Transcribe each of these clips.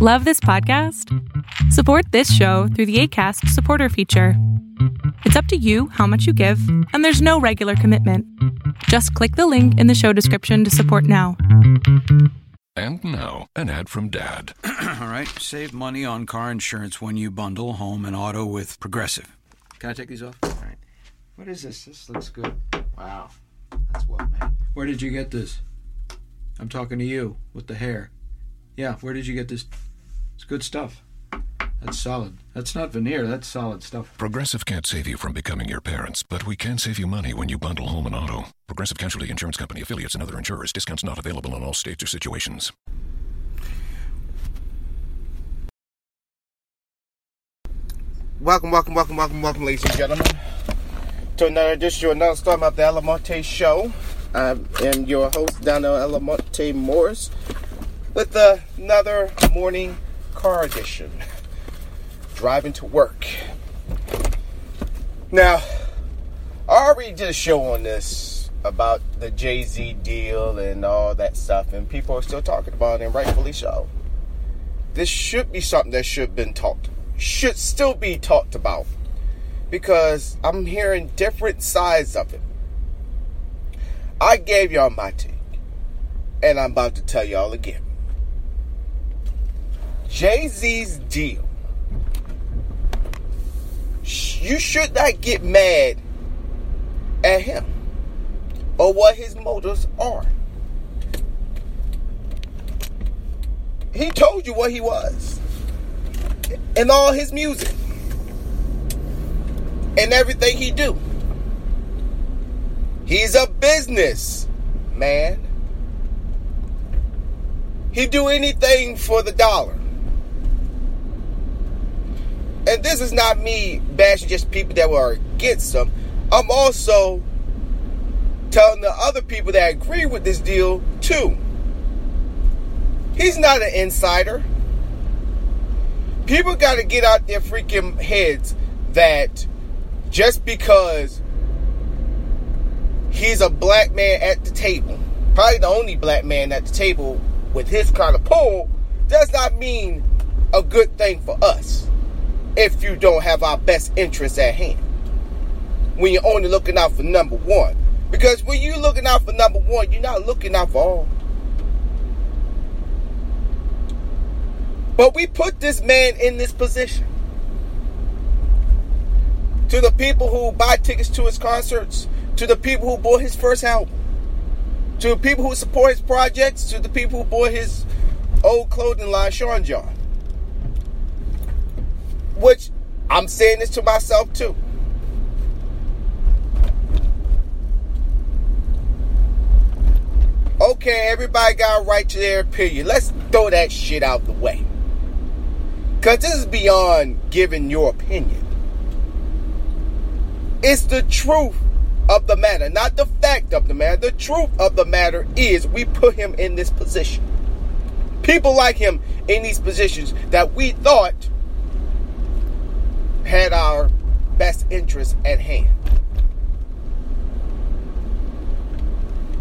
Love this podcast? Support this show through the ACAST supporter feature. It's up to you how much you give, and there's no regular commitment. Just click the link in the show description to support now. And now, an ad from Dad. All right, save money on car insurance when you bundle home and auto with Progressive. Can I take these off? All right. What is this? This looks good. Wow, that's well made. Where did you get this? I'm talking to you with the hair. Yeah, where did you get this? It's good stuff. That's solid. That's not veneer, that's solid stuff. Progressive can't save you from becoming your parents, but we can save you money when you bundle home and auto. Progressive Casualty Insurance Company affiliates and other insurers. Discounts not available in all states or situations. Welcome, welcome, welcome, welcome, welcome, ladies and gentlemen, to another edition of another storm of the Almonte Show. I am your host, Dano Almonte Morris, with another morning car edition. Driving to work. Now, I already did a show on this about the Jay Z deal and all that stuff, and people are still talking about it, and rightfully so. This should be something that should have been talked, should still be talked about, because I'm hearing different sides of it. I gave y'all my take, and I'm about to tell y'all again. Jay Z's deal. You should not get mad at him or what his motives are. He told you what he was in all his music and everything he do. He's a business man. He do anything for the dollar. And this is not me bashing just people that were against him. I'm also telling the other people that agree with this deal too. He's not an insider. People got to get out their freaking heads that just because he's a black man at the table, probably the only black man at the table with his kind of pull, does not mean a good thing for us if you don't have our best interests at hand. When you're only looking out for number one. Because when you're looking out for number one, you're not looking out for all. But we put this man in this position. To the people who buy tickets to his concerts, to the people who bought his first album, to the people who support his projects, to the people who bought his old clothing line, Sean John. Which I'm saying this to myself too. Okay, everybody got a right to their opinion. Let's throw that shit out the way. Because this is beyond giving your opinion. It's the truth of the matter, not the fact of the matter. The truth of the matter is we put him in this position. People like him in these positions that we thought had our best interest at hand.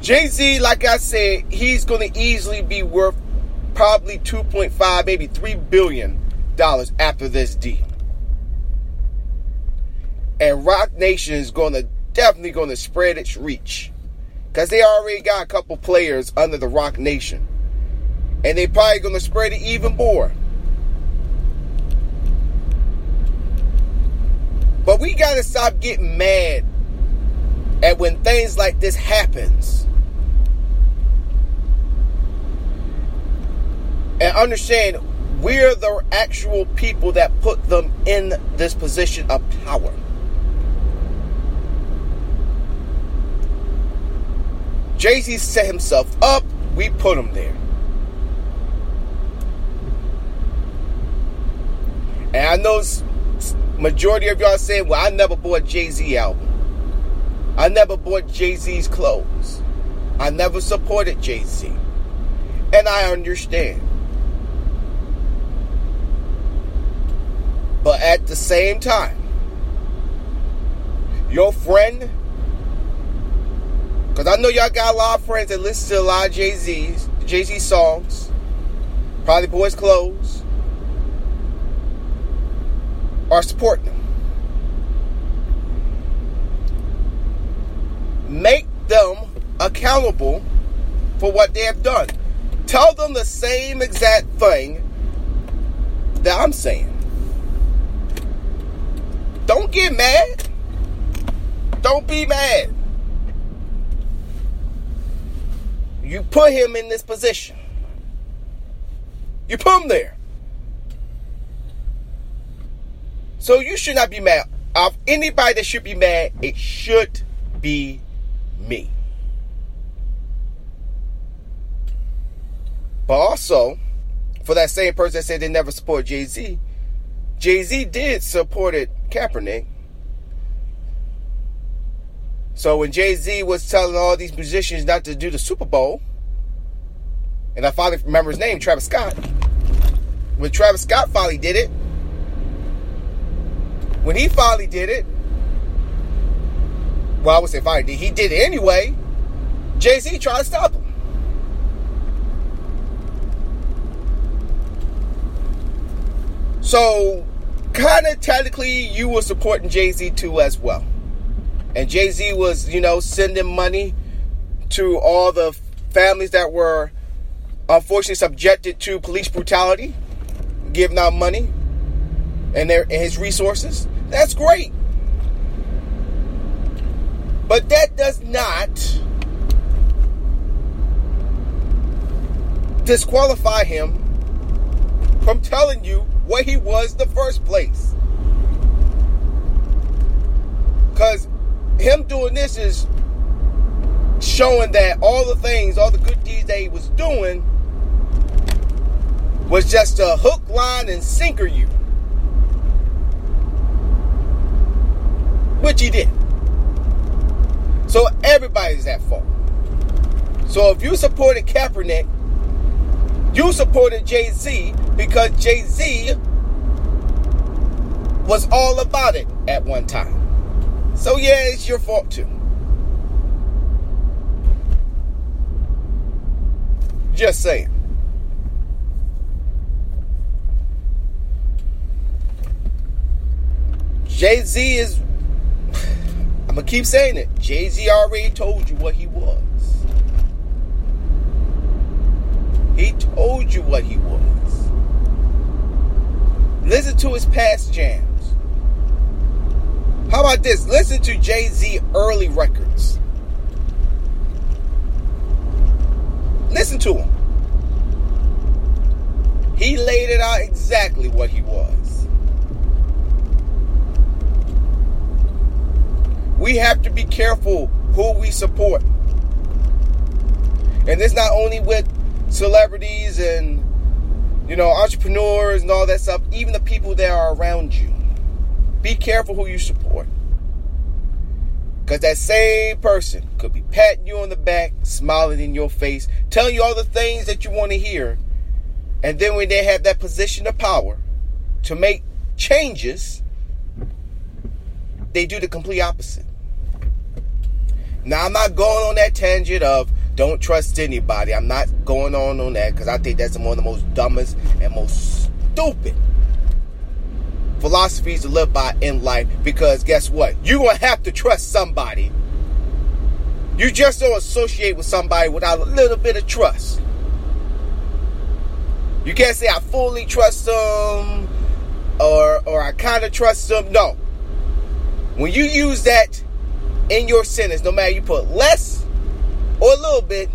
Jay Z, like I said, he's going to easily be worth probably 2.5, maybe 3 billion dollars after this deal. And Roc Nation is going to definitely going to spread its reach because they already got a couple players under the Roc Nation, and they probably going to spread it even more. But we got to stop getting mad at when things like this happens. And understand we're the actual people that put them in this position of power. Jay Z set himself up, we put him there. And I know majority of y'all saying, well, I never bought Jay Z album. I never bought Jay Z's clothes. I never supported Jay Z. And I understand. But at the same time, your friend, because I know y'all got a lot of friends that listen to a lot of Jay Z's, Jay Z songs. probably boys' clothes, are supporting them. Make them accountable for what they have done. Tell them the same exact thing that I'm saying. Don't get mad. Don't be mad. You put him in this position. You put him there. So you should not be mad. Of anybody that should be mad, it should be me. But also, for that same person that said they never support Jay Z, Jay Z did supported Kaepernick. So when Jay Z was telling all these musicians not to do the Super Bowl, and I finally remember his name, Travis Scott. When Travis Scott finally did it, when he finally did it, well, I would say finally did, he did it anyway. Jay Z tried to stop him. So, kind of technically, you were supporting Jay Z too as well. And Jay Z was, you know, sending money to all the families that were unfortunately subjected to police brutality, giving out money and, their, and his resources. That's great. But that does not disqualify him from telling you what he was the first place. Because him doing this is showing that all the things, all the good deeds that he was doing was just a hook, line, and sinker you. Which he did. So everybody's at fault. So if you supported Kaepernick, you supported Jay Z because Jay Z was all about it at one time. So yeah, it's your fault too. Just saying. Jay Z is. I'm keep saying it. Jay Z already told you what he was. He told you what he was. Listen to his past jams. How about this? Listen to Jay Z early records. Listen to him. He laid it out exactly what he was. We have to be careful who we support. And it's not only with celebrities and you know entrepreneurs and all that stuff, even the people that are around you. Be careful who you support. Because that same person could be patting you on the back, smiling in your face, telling you all the things that you want to hear. And then when they have that position of power to make changes, they do the complete opposite. Now, I'm not going on that tangent of don't trust anybody. I'm not going on on that because I think that's one of the most dumbest and most stupid philosophies to live by in life because guess what? You're going to have to trust somebody. You just don't associate with somebody without a little bit of trust. You can't say I fully trust them or or I kind of trust them. No. When you use that in your sentence, no matter you put less or a little bit,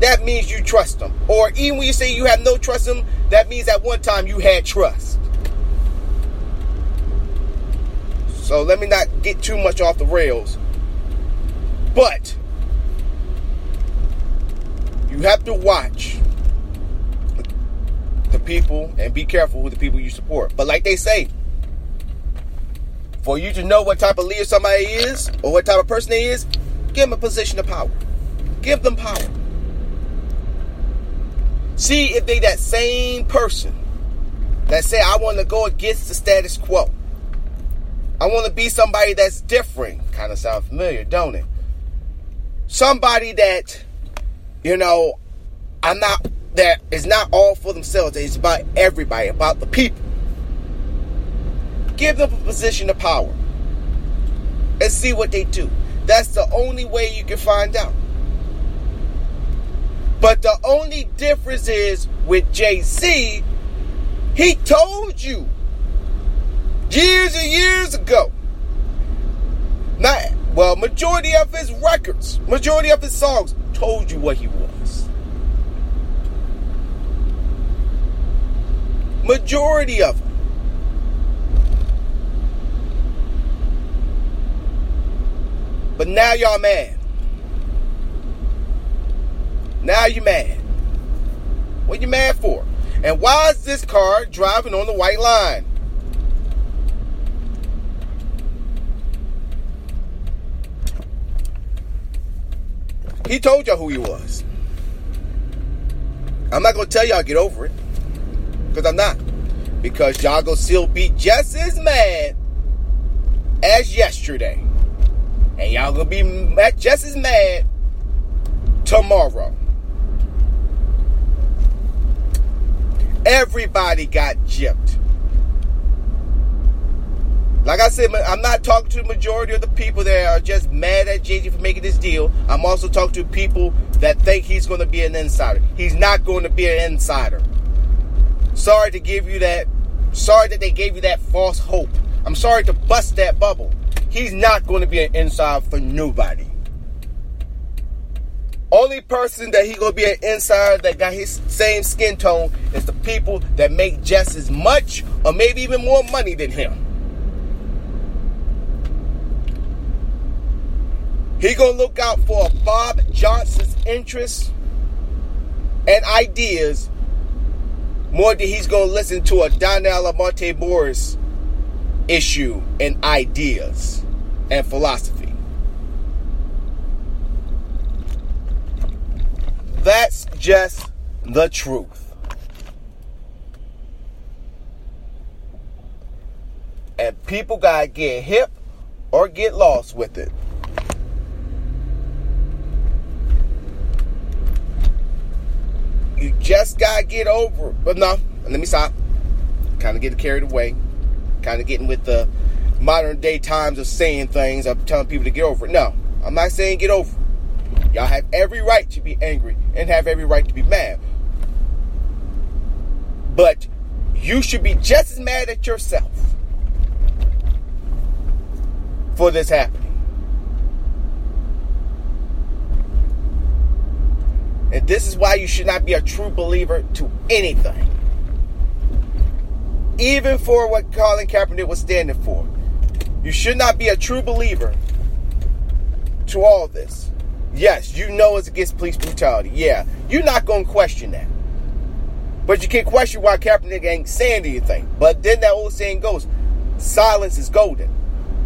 that means you trust them. Or even when you say you have no trust them, that means at one time you had trust. So let me not get too much off the rails. But you have to watch the people and be careful with the people you support. But like they say, for you to know what type of leader somebody is or what type of person they is, give them a position of power. Give them power. See if they that same person that say I want to go against the status quo. I want to be somebody that's different. Kind of sound familiar, don't it? Somebody that, you know, I'm not that is not all for themselves, it's about everybody, about the people. Give them a position of power and see what they do. That's the only way you can find out. But the only difference is with Jay Z, he told you years and years ago. Not well, majority of his records, majority of his songs told you what he was. Majority of them. But now y'all mad. Now you mad. What you mad for? And why is this car driving on the white line? He told y'all who he was. I'm not gonna tell y'all get over it. Because I'm not. Because y'all gonna still be just as mad as yesterday. And y'all gonna be just as mad tomorrow. Everybody got gypped. Like I said, I'm not talking to the majority of the people that are just mad at JJ for making this deal. I'm also talking to people that think he's going to be an insider. He's not going to be an insider. Sorry to give you that. Sorry that they gave you that false hope. I'm sorry to bust that bubble. He's not going to be an insider for nobody. Only person that he gonna be an insider that got his same skin tone is the people that make just as much or maybe even more money than him. He gonna look out for Bob Johnson's interests and ideas more than he's gonna listen to a Donnell Monte Morris issue and ideas and philosophy. That's just the truth. And people gotta get hip or get lost with it. You just gotta get over it. But no, let me stop. Kind of get carried away. Kind of getting with the modern day times of saying things, of telling people to get over it. No, I'm not saying get over it. Y'all have every right to be angry and have every right to be mad. But you should be just as mad at yourself for this happening. And this is why you should not be a true believer to anything. Even for what Colin Kaepernick was standing for. You should not be a true believer to all this. Yes, you know it's against police brutality. Yeah, you're not going to question that. But you can question why Kaepernick ain't saying anything. But then that old saying goes, silence is golden.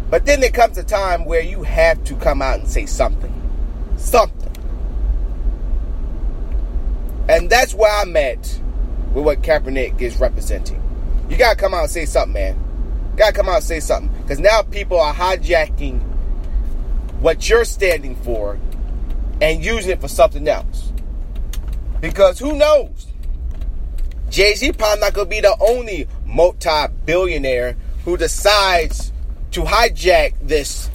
But then there comes a time where you have to come out and say something. Something. And that's where I'm at with what Kaepernick is representing. You gotta come out and say something, man. You gotta come out and say something. Because now people are hijacking what you're standing for and using it for something else. Because who knows? Jay Z probably not gonna be the only multi-billionaire who decides to hijack this,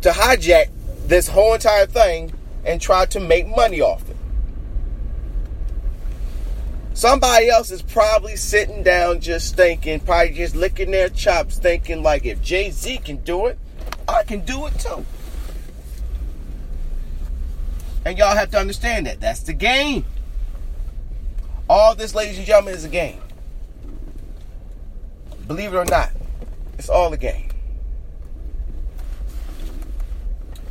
to hijack this whole entire thing and try to make money off it. Somebody else is probably sitting down just thinking, probably just licking their chops, thinking like, if Jay Z can do it, I can do it too. And y'all have to understand that. That's the game. All this, ladies and gentlemen, is a game. Believe it or not, it's all a game.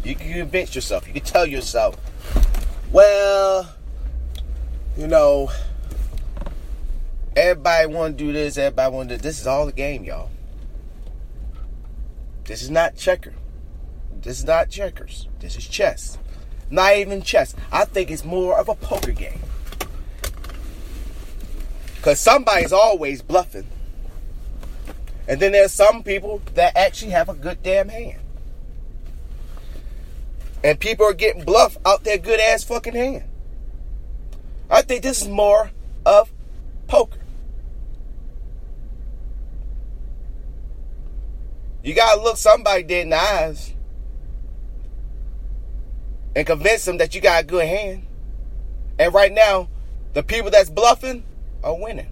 You can convince yourself, you can tell yourself, well, you know, everybody want to do this, everybody want to this. Is all the game, y'all. This is not checker. This is not checkers. This is chess. Not even chess. I think it's more of a poker game. Because somebody's always bluffing. And then there's some people that actually have a good damn hand. And people are getting bluffed out their good ass fucking hand. I think this is more of poker. You gotta look somebody dead in the eyes and convince them that you got a good hand. And right now, the people that's bluffing are winning.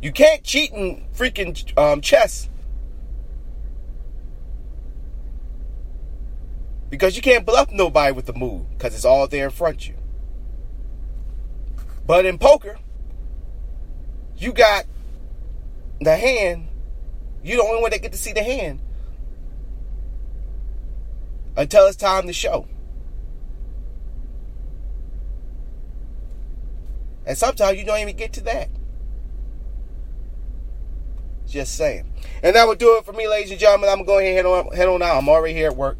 You can't cheat in freaking um, chess because you can't bluff nobody with the move because it's all there in front of you. But in poker, you got the hand. You're the only one that get to see the hand until it's time to show. And sometimes you don't even get to that. Just saying. And that would do it for me, ladies and gentlemen. I'm going to head on, head on out. I'm already here at work.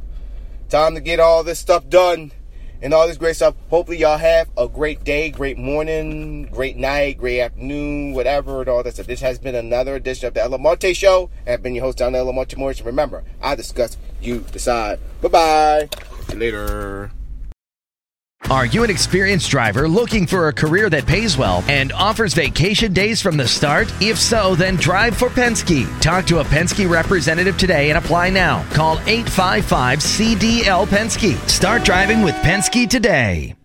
Time to get all this stuff done and all this great stuff. Hopefully, y'all have a great day, great morning, great night, great afternoon, whatever, and all that stuff. This has been another edition of the Almonte Show. I've been your host, Don Almonte Morris. Remember, I discuss, you decide. Bye bye. Later. Are you an experienced driver looking for a career that pays well and offers vacation days from the start? If so, then drive for Penske. Talk to a Penske representative today and apply now. Call 855 CDL Penske. Start driving with Penske today.